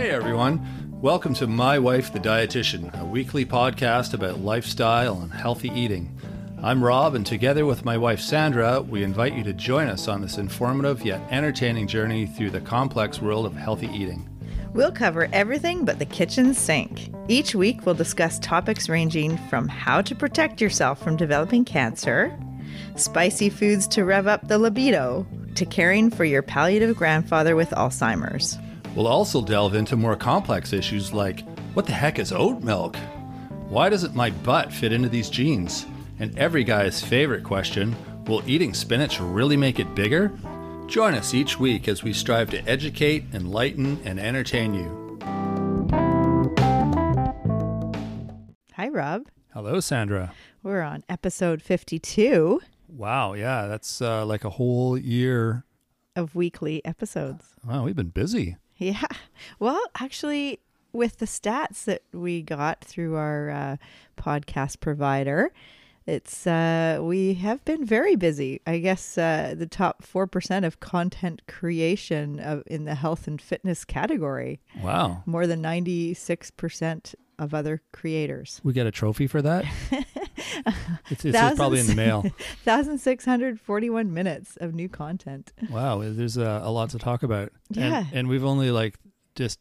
Hey everyone, welcome to My Wife the Dietitian, a weekly podcast about lifestyle and healthy eating. I'm Rob, and together with my wife Sandra, we invite you to join us on this informative yet entertaining journey through the complex world of healthy eating. We'll cover everything but the kitchen sink. Each week, we'll discuss topics ranging from how to protect yourself from developing cancer, spicy foods to rev up the libido, to caring for your palliative grandfather with Alzheimer's. We'll also delve into more complex issues like what the heck is oat milk? Why doesn't my butt fit into these jeans? And every guy's favorite question will eating spinach really make it bigger? Join us each week as we strive to educate, enlighten, and entertain you. Hi, Rob. Hello, Sandra. We're on episode 52 Wow, yeah, that's uh, like a whole year. of weekly episodes. Wow, we've been busy. Yeah. Well, actually, with the stats that we got through our uh, podcast provider, it's uh, we have been very busy. I guess uh, the top four percent of content creation of, in the health and fitness category, Wow. more than ninety six percent of other creators. We get a trophy for that? it's it's just probably in the mail. Thousand six hundred forty one minutes of new content. Wow, eh, there's a, a lot to talk about. Yeah. And, and we've only like just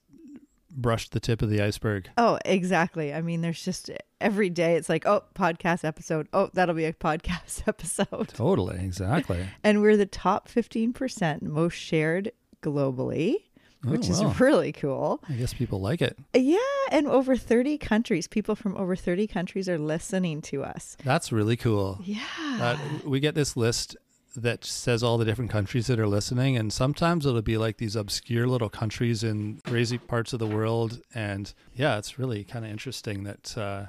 brushed the tip of the iceberg. Oh, exactly. I mean, there's just every day it's like, oh, podcast episode. Oh, that'll be a podcast episode. Totally, exactly. And we're the top 15% most shared globally, Oh, which is really cool. I guess people like it. Yeah. And over 30 countries, people from over 30 countries are listening to us. That's really cool. Yeah. That we get this list that says all the different countries that are listening, and sometimes it'll be like these obscure little countries in crazy parts of the world. And yeah, it's really kind of interesting that, uh,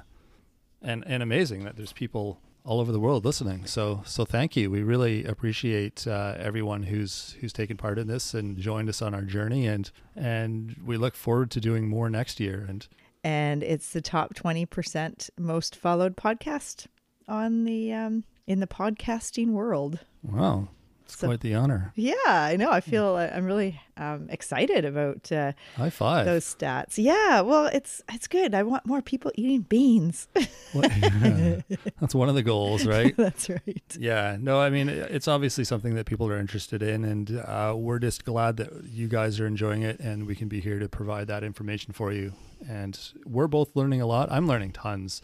and and amazing that there's people all over the world listening. So so thank you. We really appreciate uh, everyone who's who's taken part in this and joined us on our journey, and and we look forward to doing more next year. And and it's the top 20% most followed podcast on the um, in the podcasting world. wow, it's So- quite the honor. Yeah, I know. I feel uh, I'm really um, excited about uh, High five. those stats. Yeah, well, it's it's good. I want more people eating beans. What- yeah. That's one of the goals, right? That's right. Yeah, no, I mean, it's obviously something that people are interested in, and uh, we're just glad that you guys are enjoying it, and we can be here to provide that information for you. And we're both learning a lot. I'm learning tons.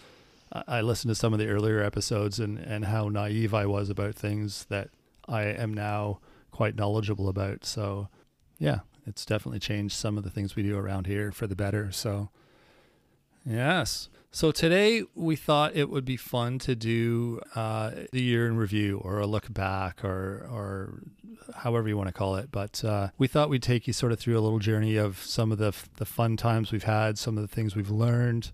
I I listened to some of the earlier episodes and, and how naive I was about things that I am now quite knowledgeable about. So, yeah, it's definitely changed some of the things we do around here for the better. So, yes. So today we thought it would be fun to do uh, the year in review or a look back or or however you want to call it. But uh, we thought we'd take you sort of through a little journey of some of the the fun times we've had, some of the things we've learned,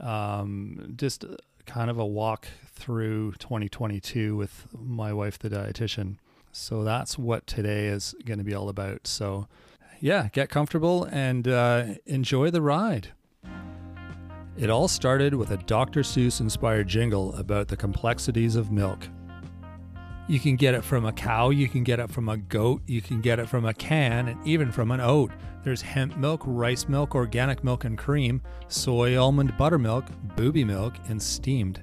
um, just kind of a walk through 2022 with my wife, the dietitian. So that's what today is going to be all about. So yeah, get comfortable and uh, enjoy the ride. It all started with a Dr. Seuss inspired jingle about the complexities of milk. You can get it from a cow, you can get it from a goat, you can get it from a can, and even from an oat. There's hemp milk, rice milk, organic milk and cream, soy almond buttermilk, booby milk, and steamed.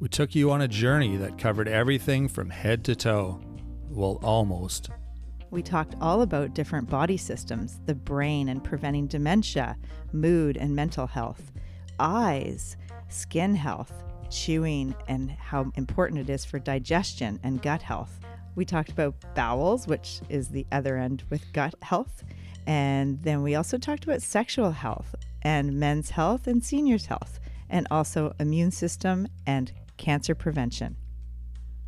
We took you on a journey that covered everything from head to toe. Well, almost. We talked all about different body systems, the brain and preventing dementia, mood and mental health, eyes, skin health, chewing, and how important it is for digestion and gut health. We talked about bowels, which is the other end with gut health. And then we also talked about sexual health and men's health and seniors' health, and also immune system and cancer prevention.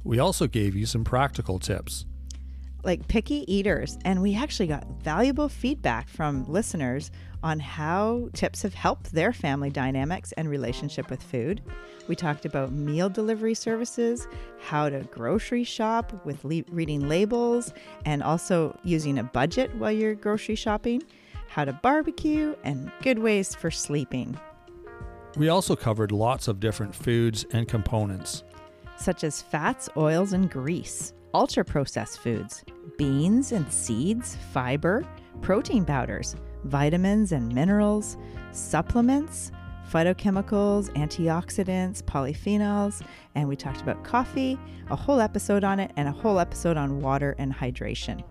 We also gave you some practical tips. like picky eaters and we actually got valuable feedback from listeners on how tips have helped their family dynamics and relationship with food we talked about meal delivery services how to grocery shop with le- reading labels and also using a budget while you're grocery shopping how to barbecue and good ways for sleeping We also covered lots of different foods and components. such as fats, oils, and grease. ultra processed foods, beans and seeds, fiber, protein powders, vitamins and minerals, supplements, phytochemicals, antioxidants, polyphenols, and we talked about coffee, a whole episode on it, and a whole episode on water and hydration.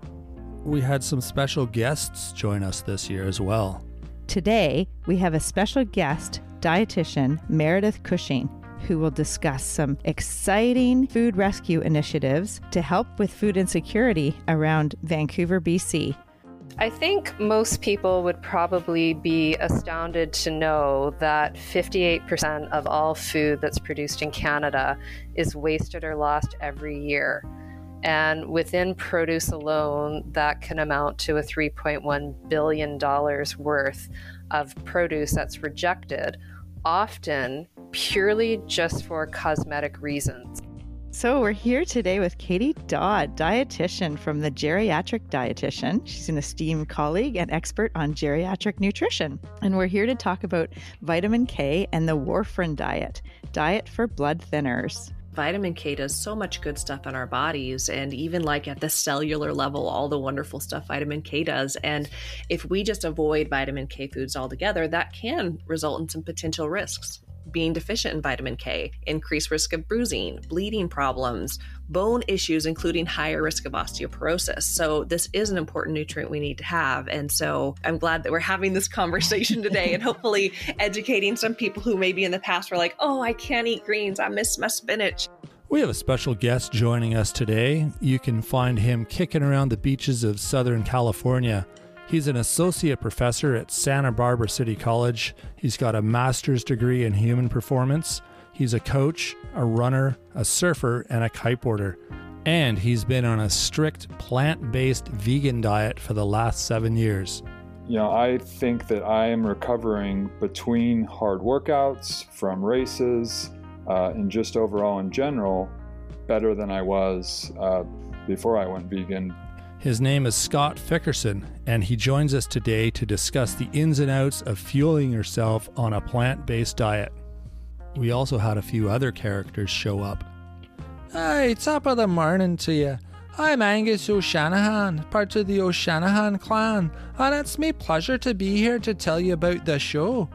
We had some special guests join us this year as well. Today, we have a special guest, dietitian Meredith Cushing, who will discuss some exciting food rescue initiatives to help with food insecurity around Vancouver, BC. I think most people would probably be astounded to know that 58% of all food that's produced in Canada is wasted or lost every year. And within produce alone, that can amount to a $3.1 billion worth of produce that's rejected, often purely just for cosmetic reasons. So, we're here today with Katie Dodd, dietitian from the Geriatric Dietitian. She's an esteemed colleague and expert on geriatric nutrition. And we're here to talk about vitamin K and the warfarin diet, diet for blood thinners vitamin K does so much good stuff in our bodies, and even like at the cellular level, all the wonderful stuff vitamin K does. And if we just avoid vitamin K foods altogether, that can result in some potential risks being deficient in vitamin K, increased risk of bruising, bleeding problems, bone issues, including higher risk of osteoporosis. So, this is an important nutrient we need to have. And so, I'm glad that we're having this conversation today and hopefully educating some people who maybe in the past were like, oh, I can't eat greens, I miss my spinach. We have a special guest joining us today. You can find him kicking around the beaches of Southern California. He's an associate professor at Santa Barbara City College. He's got a master's degree in human performance. He's a coach, a runner, a surfer, and a kiteboarder. And he's been on a strict plant based vegan diet for the last seven years. You know, I think that I am recovering between hard workouts, from races, uh, and just overall in general, better than I was uh, before I went vegan his name is Scott Fickerson, and he joins us today to discuss the ins and outs of fueling yourself on a plant based diet. We also had a few other characters show up. Hey, top of the morning to you. I'm Angus O'Shanahan, part of the O'Shanahan clan, and it's my pleasure to be here to tell you about the show.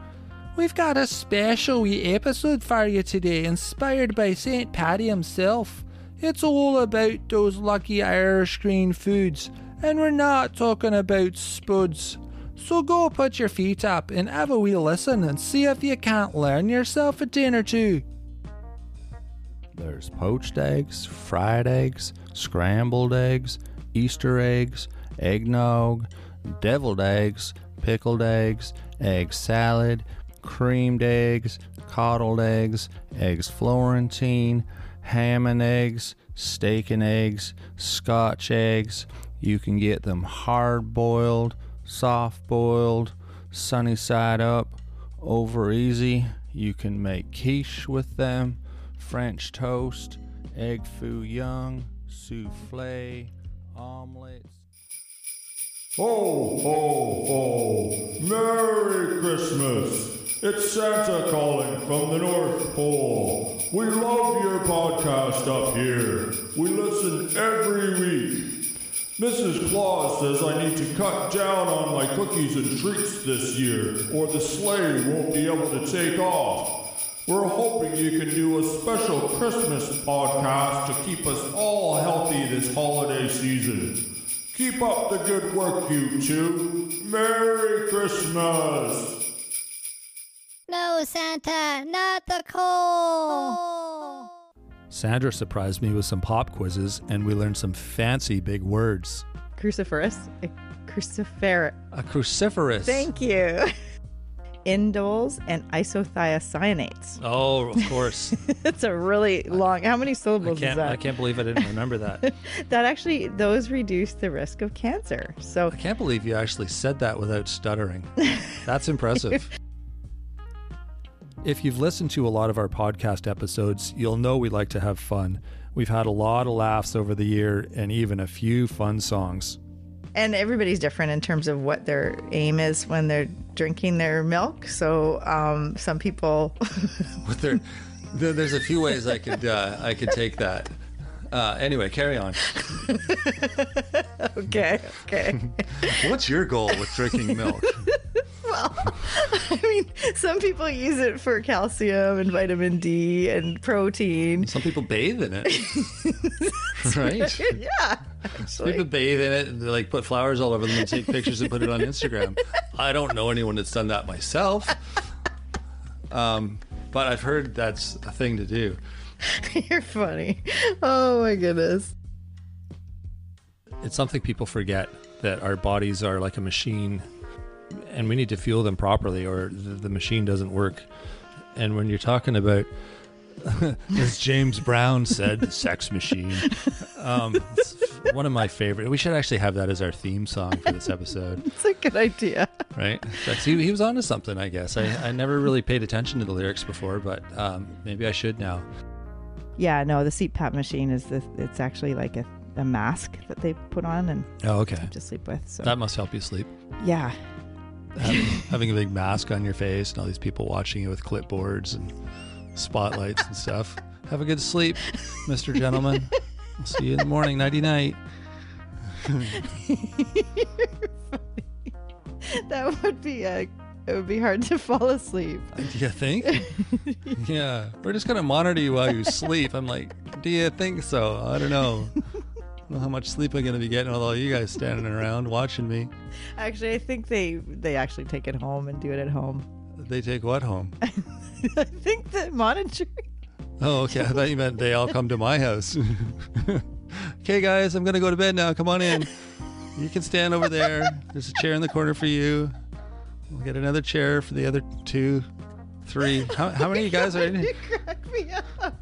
We've got a special wee episode for you today, inspired by St. Paddy himself. It's all about those lucky Irish green foods, and we're not talking about spuds. So go put your feet up and have a wee listen and see if you can't learn yourself a thing or two. There's poached eggs, fried eggs, scrambled eggs, Easter eggs, eggnog, deviled eggs, pickled eggs, egg salad, creamed eggs, coddled eggs, eggs Florentine, ham and eggs, steak and eggs, scotch eggs. You can get them hard boiled, soft boiled, sunny side up, over easy. You can make quiche with them, French toast, egg foo young, souffle, omelets. Ho, ho, ho! Merry Christmas! It's Santa calling from the North Pole. We love your podcast up here. We listen every week. Mrs. Claus says I need to cut down on my cookies and treats this year, or the sleigh won't be able to take off. We're hoping you can do a special Christmas podcast to keep us all healthy this holiday season. Keep up the good work, you two. Merry Christmas! No, Santa, not the coal. Sandra surprised me with some pop quizzes, and we learned some fancy big words. Cruciferous, a crucifer. A cruciferous. Thank you. Indoles and isothiocyanates. Oh, of course. it's a really long. How many syllables is that? I can't believe I didn't remember that. that actually, those reduce the risk of cancer. So I can't believe you actually said that without stuttering. That's impressive. If you've listened to a lot of our podcast episodes, you'll know we like to have fun. We've had a lot of laughs over the year and even a few fun songs. And everybody's different in terms of what their aim is when they're drinking their milk. So um, some people, with their, there's a few ways I could uh, I could take that. Uh, anyway, carry on. Okay, okay. What's your goal with drinking milk? well, I mean, some people use it for calcium and vitamin D and protein. Some people bathe in it, right? yeah. Some people bathe in it and they like put flowers all over them and take pictures and put it on Instagram. I don't know anyone that's done that myself, um, but I've heard that's a thing to do. You're funny. Oh my goodness. It's something people forget that our bodies are like a machine and we need to fuel them properly or the, the machine doesn't work. And when you're talking about, as James Brown said, sex machine, um, it's one of my favorite. We should actually have that as our theme song for this episode, It's a good idea. right? He, he was onto something, I guess. I, I never really paid attention to the lyrics before, but um, maybe I should now. Yeah, no, the CPAP machine is the, it's actually like a, a mask that they put on and Oh, okay. to sleep with. So That must help you sleep. yeah, having, having a big mask on your face and all these people watching you with clipboards and spotlights and stuff. Have a good sleep, Mr. Gentleman. I'll see you in the morning. Nighty night. that would be a, it would be hard to fall asleep. Do you think? yeah. We're just going to monitor you while you sleep. I'm like, do you think so? I don't know. Know how much sleep I'm going to be getting with all you guys standing around watching me. Actually, I think they they actually take it home and do it at home. They take what home? I think that monitoring. Oh, okay. I thought you meant they all come to my house. okay, guys, I'm going to go to bed now. Come on in. You can stand over there. There's a chair in the corner for you. We'll get another chair for the other two, three. How, how many of you guys are in You here? crack me up.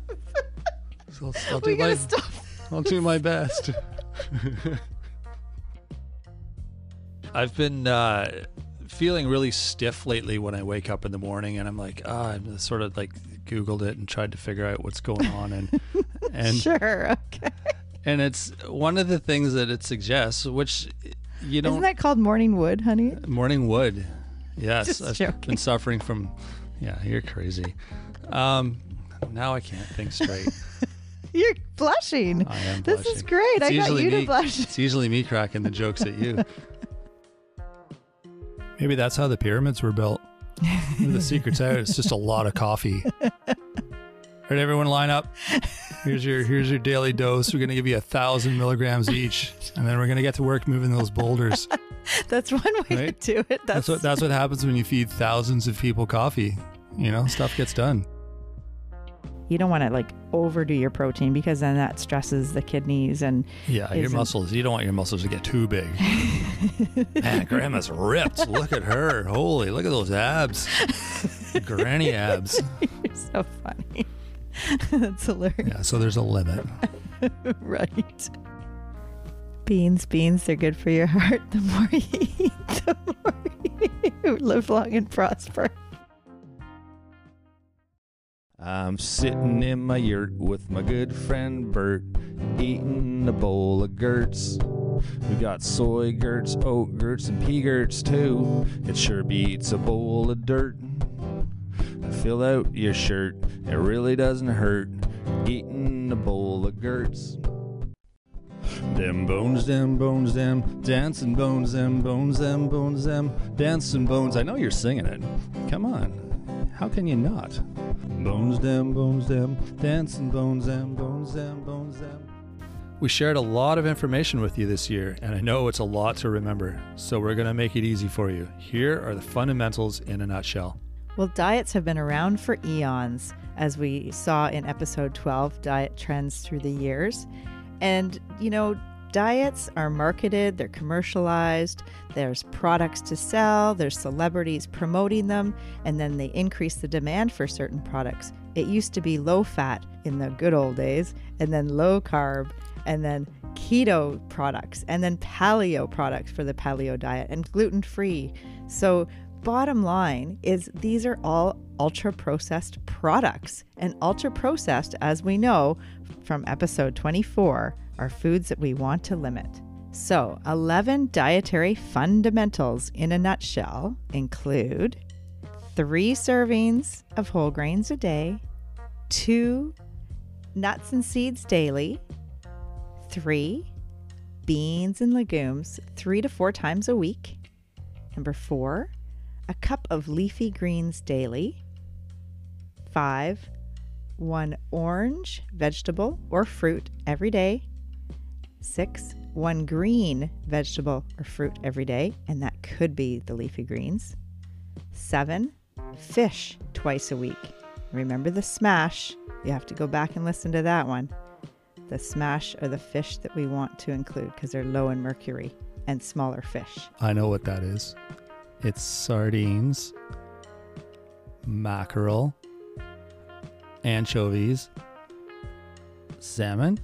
So I'll, I'll We gotta stop. I'll do my best. I've been uh, feeling really stiff lately when I wake up in the morning, and I'm like, ah, I'm sort of like Googled it and tried to figure out what's going on, and and sure. Okay. and it's one of the things that it suggests, which you know, Isn't that called morning wood, honey? morning wood. Yes, Just I've joking. been suffering from. Yeah, you're crazy. Um, now I can't think straight. You're blushing. I am. This is great. It's I got usually you to me- blush. It's usually me cracking the jokes at you. Maybe that's how the pyramids were built. Maybe the secret's out. It's just a lot of coffee. All right, everyone, line up. Here's your here's your daily dose. We're gonna give you a thousand milligrams each, and then we're gonna get to work moving those boulders. That's one way Right? to do it. That's, That's what that's what happens when you feed thousands of people coffee. You know, stuff gets done. You don't want to like overdo your protein because then that stresses the kidneys and Yeah, your muscles. You don't want your muscles to get too big. Man, grandma's ripped. Look at her. Holy, look at those abs. Granny abs. you're so funny. That's hilarious. Yeah, so there's a limit. right. Beans, beans, they're good for your heart. The more you eat, the more you live long and prosper. I'm sitting in my yurt with my good friend Bert, eating a bowl of gurts. We got soy gurts, oat gurts, and pea gurts too. It sure beats a bowl of dirt. Fill out your shirt, it really doesn't hurt. Eating a bowl of gurts. Them bones, them bones, them dancing bones, them bones, them bones, them dancing bones. I know you're singing it. Come on. How can you not? Bones, them, bones, them, dancing bones, them, bones, them, bones, them. We shared a lot of information with you this year, and I know it's a lot to remember, so we're going to make it easy for you. Here are the fundamentals in a nutshell. Well, diets have been around for eons, as we saw in episode 12 diet trends through the years. And, you know, diets are marketed, they're commercialized, there's products to sell, there's celebrities promoting them, and then they increase the demand for certain products. It used to be low fat in the good old days, and then low carb, and then keto products, and then paleo products for the paleo diet, and gluten free. So, bottom line is these are all ultra processed products. And ultra processed, as we know from episode 24, are foods that we want to limit. So, 11 dietary fundamentals in a nutshell include three servings of whole grains a day, two nuts and seeds daily, Three, beans and legumes three to four times a week. Number four, a cup of leafy greens daily. Five, one orange, vegetable, or fruit every day. Six, one green vegetable or fruit every day, and that could be the leafy greens. Seven, fish twice a week. Remember the smash. You have to go back and listen to that one. The smash are the fish that we want to include because they're low in mercury and smaller fish. I know what that is. It's sardines, mackerel, anchovies, salmon,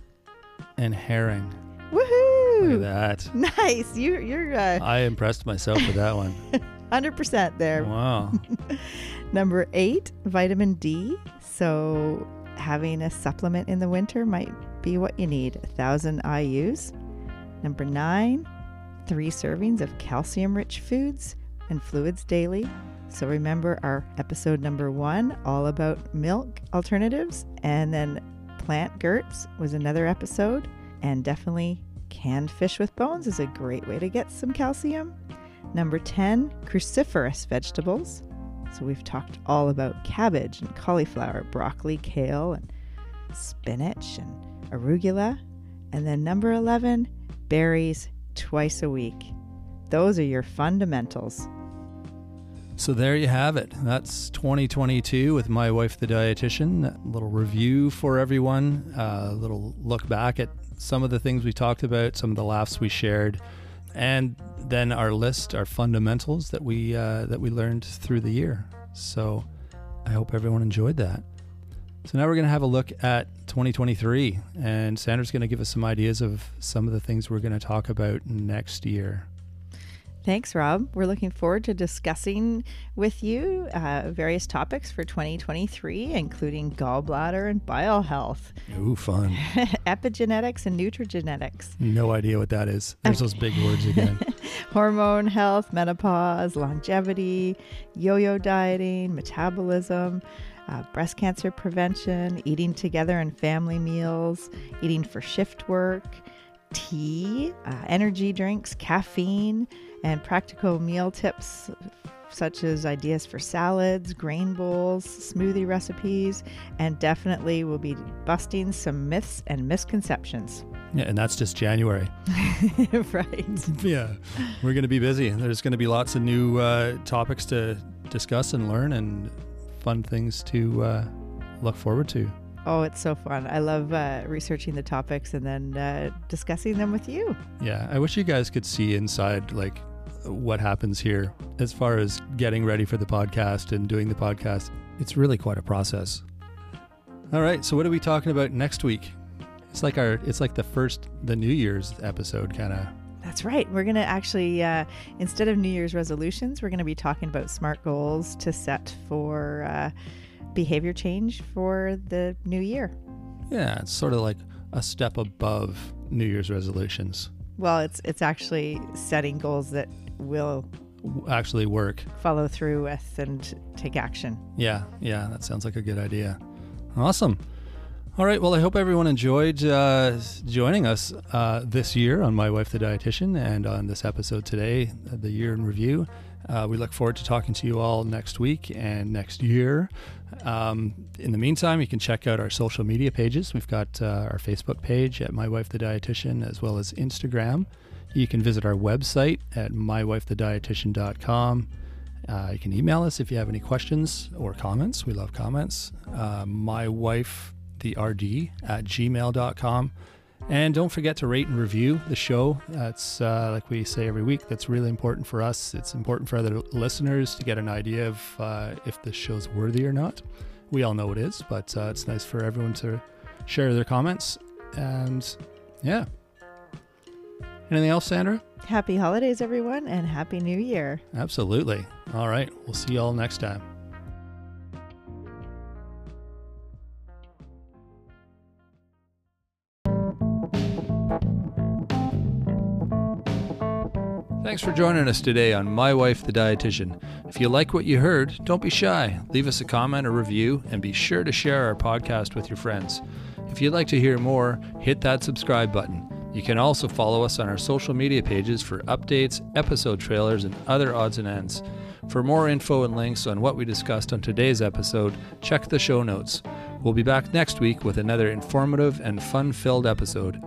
and herring. Woohoo! Look at that. Nice. You, you're uh, I impressed myself with that one. 100% there. Wow. Number eight, vitamin D. So, having a supplement in the winter might be what you need. A thousand IU's. Number nine, three servings of calcium rich foods and fluids daily. So, remember our episode number one, all about milk alternatives. And then plant gurts was another episode. And definitely canned fish with bones is a great way to get some calcium. Number 10, cruciferous vegetables. So we've talked all about cabbage and cauliflower, broccoli, kale, and spinach and arugula. And then number 11, berries twice a week. Those are your fundamentals. So there you have it. That's 2022 with my wife, the dietitian. A little review for everyone. A little look back at some of the things we talked about, some of the laughs we shared, and then our list, our fundamentals that we uh, that we learned through the year. So I hope everyone enjoyed that. So now we're going to have a look at 2023, and Sandra's going to give us some ideas of some of the things we're going to talk about next year. Thanks, Rob. We're looking forward to discussing with you uh, various topics for 2023, including gallbladder and bile health, Ooh, fun. epigenetics and nutrigenetics, No idea what that is. There's those big words again. hormone health, menopause, longevity, yo yo dieting, metabolism, uh, breast cancer prevention, eating together and family meals, eating for shift work, tea, uh, energy drinks, caffeine, and practical meal tips such as ideas for salads, grain bowls, smoothie recipes, and definitely we'll be busting some myths and misconceptions. Yeah, and that's just January. right. Yeah, we're going to be busy. There's going to be lots of new uh, topics to discuss and learn, and fun things to uh, look forward to. Oh, it's so fun. I love uh, researching the topics and then uh, discussing them with you. Yeah, I wish you guys could see inside like what happens here as far as getting ready for the podcast and doing the podcast. It's really quite a process. All right, so what are we talking about next week? It's like our it's like the first the New Year's episode kind of. That's right. We're going to actually, uh, instead of New Year's resolutions, we're going to be talking about smart goals to set for uh, behavior change for the new year. Yeah, it's sort of like a step above New Year's resolutions. Well, it's it's actually setting goals that will Actually work. follow through with and take action. Yeah, yeah, that sounds like a good idea. Awesome. All right, well, I hope everyone enjoyed uh, joining us uh, this year on My Wife the Dietitian and on this episode today, the year in review. Uh, we look forward to talking to you all next week and next year. Um, in the meantime, you can check out our social media pages. We've got uh, our Facebook page at My Wife the Dietitian as well as Instagram. You can visit our website at mywifethedietitian.com. Uh, you can email us if you have any questions or comments. We love comments. Uh, my wife, the RD at gmail.com. And don't forget to rate and review the show. That's uh, like we say every week. That's really important for us. It's important for other listeners to get an idea of uh, if the show's worthy or not. We all know it is, but uh, it's nice for everyone to share their comments. And yeah. Anything else, Sandra? Happy holidays, everyone, and Happy New Year. Absolutely. All right. We'll see you all next time. Thanks for joining us today on My Wife the Dietitian. If you like what you heard, don't be shy. Leave us a comment or review and be sure to share our podcast with your friends. If you'd like to hear more, hit that subscribe button. You can also follow us on our social media pages for updates, episode trailers, and other odds and ends. For more info and links on what we discussed on today's episode, check the show notes. We'll be back next week with another informative and fun filled episode.